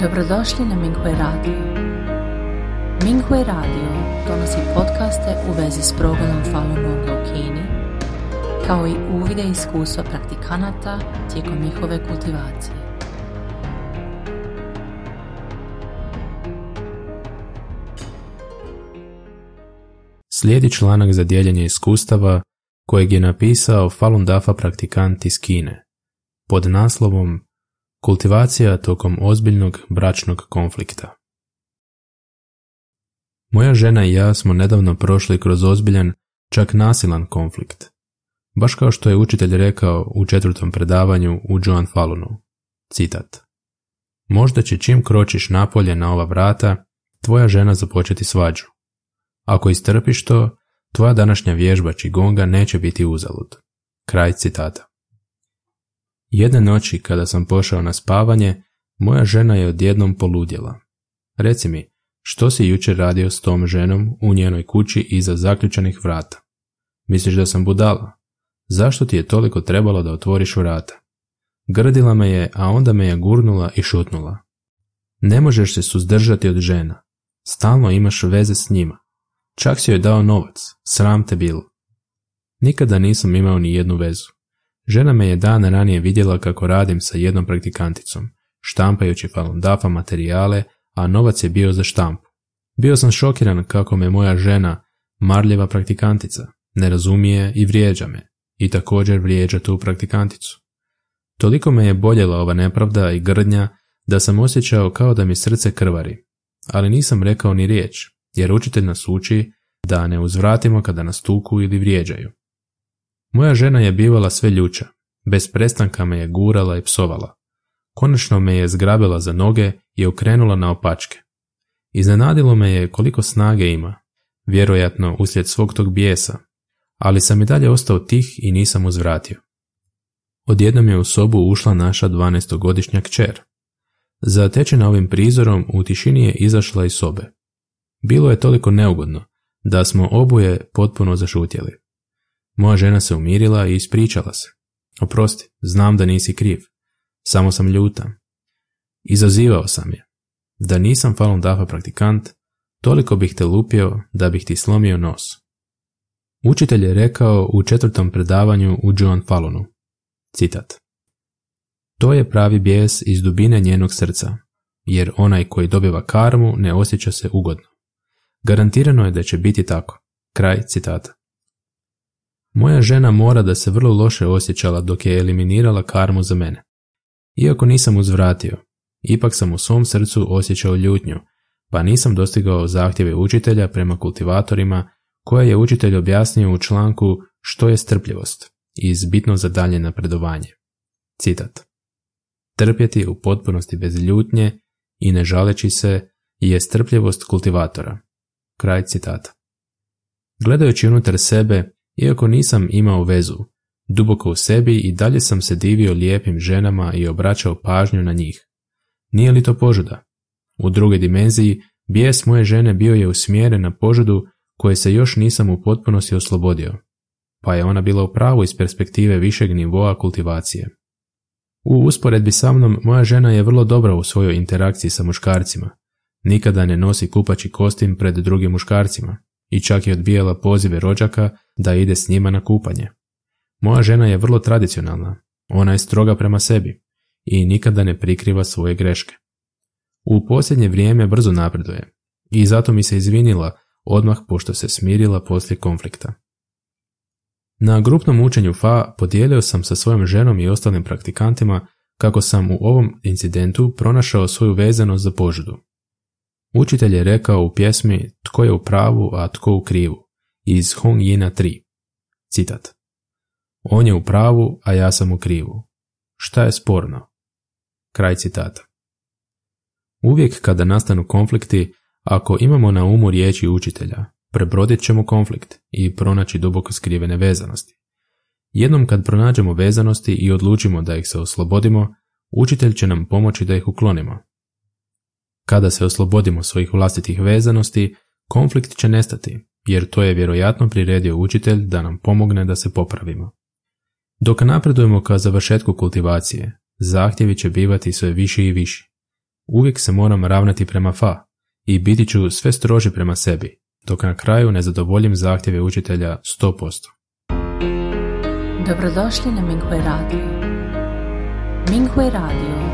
Dobrodošli na Minghui Radio. Minghui Radio donosi podcaste u vezi s progledom Falun Gonga u Kini, kao i uvide iskustva praktikanata tijekom njihove kultivacije. Slijedi članak za dijeljenje iskustava kojeg je napisao Falun Dafa praktikant iz Kine pod naslovom Kultivacija tokom ozbiljnog bračnog konflikta. Moja žena i ja smo nedavno prošli kroz ozbiljan, čak nasilan konflikt. Baš kao što je učitelj rekao u četvrtom predavanju u Joan Falunu. Citat. Možda će čim kročiš napolje na ova vrata, tvoja žena započeti svađu. Ako istrpiš to, tvoja današnja vježba čigonga neće biti uzalud. Kraj citata. Jedne noći kada sam pošao na spavanje, moja žena je odjednom poludjela. Reci mi, što si jučer radio s tom ženom u njenoj kući iza zaključanih vrata? Misliš da sam budala? Zašto ti je toliko trebalo da otvoriš vrata? Grdila me je, a onda me je gurnula i šutnula. Ne možeš se suzdržati od žena. Stalno imaš veze s njima. Čak si joj dao novac, sram te bilo. Nikada nisam imao ni jednu vezu. Žena me je dan ranije vidjela kako radim sa jednom praktikanticom, štampajući Falun Dafa materijale, a novac je bio za štampu. Bio sam šokiran kako me moja žena, marljeva praktikantica, ne razumije i vrijeđa me, i također vrijeđa tu praktikanticu. Toliko me je boljela ova nepravda i grdnja da sam osjećao kao da mi srce krvari, ali nisam rekao ni riječ, jer učitelj nas uči da ne uzvratimo kada nas tuku ili vrijeđaju. Moja žena je bivala sve ljuča, bez prestanka me je gurala i psovala. Konačno me je zgrabila za noge i okrenula na opačke. Iznenadilo me je koliko snage ima, vjerojatno uslijed svog tog bijesa, ali sam i dalje ostao tih i nisam uzvratio. Odjednom je u sobu ušla naša 12-godišnja kćer. Zatečena ovim prizorom, u tišini je izašla iz sobe. Bilo je toliko neugodno, da smo oboje potpuno zašutjeli. Moja žena se umirila i ispričala se. Oprosti, znam da nisi kriv. Samo sam ljuta. Izazivao sam je. Da nisam Falun Dafa praktikant, toliko bih te lupio da bih ti slomio nos. Učitelj je rekao u četvrtom predavanju u Joan Falunu. Citat. To je pravi bijes iz dubine njenog srca, jer onaj koji dobiva karmu ne osjeća se ugodno. Garantirano je da će biti tako. Kraj citata. Moja žena mora da se vrlo loše osjećala dok je eliminirala karmu za mene. Iako nisam uzvratio, ipak sam u svom srcu osjećao ljutnju, pa nisam dostigao zahtjeve učitelja prema kultivatorima koje je učitelj objasnio u članku što je strpljivost iz bitno za dalje napredovanje. Citat. Trpjeti u potpunosti bez ljutnje i ne žaleći se je strpljivost kultivatora. Kraj citata. Gledajući unutar sebe, iako nisam imao vezu, duboko u sebi i dalje sam se divio lijepim ženama i obraćao pažnju na njih. Nije li to požuda? U drugoj dimenziji, bijes moje žene bio je usmjeren na požudu koje se još nisam u potpunosti oslobodio, pa je ona bila u pravu iz perspektive višeg nivoa kultivacije. U usporedbi sa mnom, moja žena je vrlo dobra u svojoj interakciji sa muškarcima. Nikada ne nosi kupači kostim pred drugim muškarcima i čak je odbijala pozive rođaka da ide s njima na kupanje. Moja žena je vrlo tradicionalna, ona je stroga prema sebi i nikada ne prikriva svoje greške. U posljednje vrijeme brzo napreduje i zato mi se izvinila odmah pošto se smirila poslije konflikta. Na grupnom učenju FA podijelio sam sa svojom ženom i ostalim praktikantima kako sam u ovom incidentu pronašao svoju vezanost za požudu. Učitelj je rekao u pjesmi Tko je u pravu, a tko u krivu, iz Hong Yina 3. Citat. On je u pravu, a ja sam u krivu. Šta je sporno? Kraj citata. Uvijek kada nastanu konflikti, ako imamo na umu riječi učitelja, prebrodit ćemo konflikt i pronaći duboko skrivene vezanosti. Jednom kad pronađemo vezanosti i odlučimo da ih se oslobodimo, učitelj će nam pomoći da ih uklonimo. Kada se oslobodimo svojih vlastitih vezanosti, konflikt će nestati, jer to je vjerojatno priredio učitelj da nam pomogne da se popravimo. Dok napredujemo ka završetku kultivacije, zahtjevi će bivati sve viši i viši. Uvijek se moram ravnati prema fa i biti ću sve stroži prema sebi, dok na kraju ne zadovoljim zahtjeve učitelja 100%. Dobrodošli na Minghui Radio. Minghui Radio